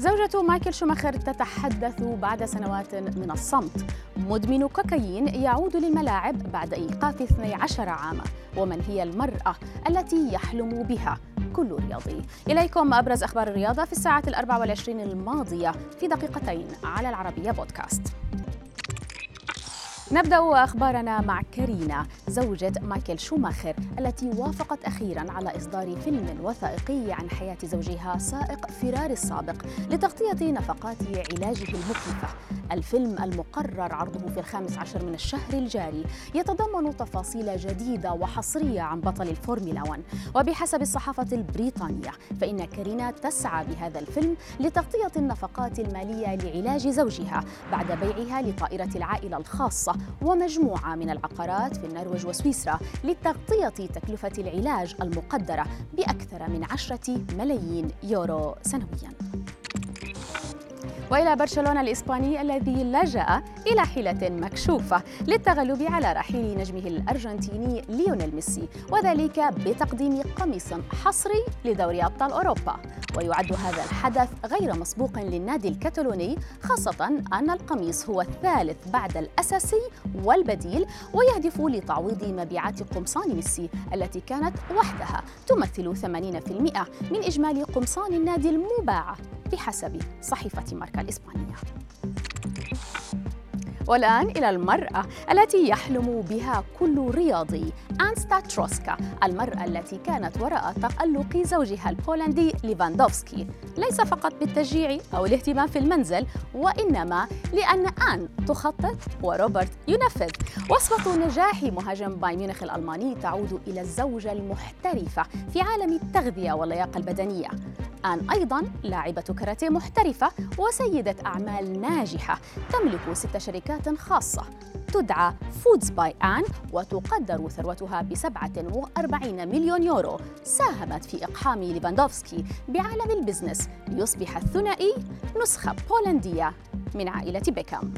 زوجة مايكل شوماخر تتحدث بعد سنوات من الصمت. مدمن كوكايين يعود للملاعب بعد إيقاف 12 عاما ومن هي المرأة التي يحلم بها كل رياضي؟ إليكم أبرز أخبار الرياضة في الساعة الأربع والعشرين الماضية في دقيقتين على العربية بودكاست. نبدأ أخبارنا مع كارينا زوجة مايكل شوماخر التي وافقت أخيرا على إصدار فيلم وثائقي عن حياة زوجها سائق فيراري السابق لتغطية نفقات علاجه المكلفة الفيلم المقرر عرضه في الخامس عشر من الشهر الجاري يتضمن تفاصيل جديدة وحصرية عن بطل الفورمولا 1 وبحسب الصحافة البريطانية فإن كارينا تسعى بهذا الفيلم لتغطية النفقات المالية لعلاج زوجها بعد بيعها لطائرة العائلة الخاصة ومجموعة من العقارات في النرويج وسويسرا لتغطية تكلفة العلاج المقدرة بأكثر من عشرة ملايين يورو سنوياً. وإلى برشلونة الإسباني الذي لجأ إلى حيلة مكشوفة للتغلب على رحيل نجمه الأرجنتيني ليونيل ميسي وذلك بتقديم قميص حصري لدوري أبطال أوروبا. ويعد هذا الحدث غير مسبوق للنادي الكتالوني خاصة أن القميص هو الثالث بعد الأساسي والبديل ويهدف لتعويض مبيعات قمصان ميسي التي كانت وحدها تمثل 80% من إجمالي قمصان النادي المباعه بحسب صحيفة ماركا. الإسبانية. والآن إلى المرأة التي يحلم بها كل رياضي أنستا تروسكا المرأة التي كانت وراء تألق زوجها البولندي ليفاندوفسكي. ليس فقط بالتشجيع أو الاهتمام في المنزل وإنما لأن آن تخطط وروبرت ينفذ وصفة نجاح مهاجم بايرن ميونخ الألماني تعود إلى الزوجة المحترفة في عالم التغذية واللياقة البدنية. آن أيضا لاعبة كاراتيه محترفة وسيدة أعمال ناجحة تملك ست شركات خاصة. تدعى Foods by Ann وتقدر ثروتها ب 47 مليون يورو. ساهمت في إقحام ليفاندوفسكي بعالم البزنس ليصبح الثنائي نسخة بولندية من عائلة بيكام.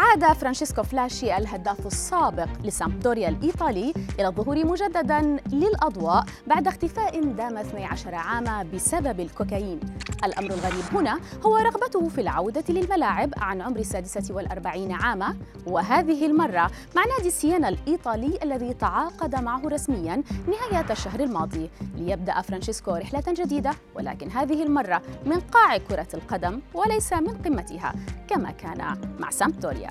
عاد فرانشيسكو فلاشي الهداف السابق لسامبدوريا الإيطالي إلى الظهور مجددا للأضواء بعد اختفاء دام 12 عاما بسبب الكوكايين. الأمر الغريب هنا هو رغبته في العودة للملاعب عن عمر السادسة والأربعين عاما وهذه المرة مع نادي سيانا الإيطالي الذي تعاقد معه رسميا نهاية الشهر الماضي. ليبدأ فرانشيسكو رحلة جديدة ولكن هذه المرة من قاع كرة القدم وليس من قمتها كما كان مع سامبدوريا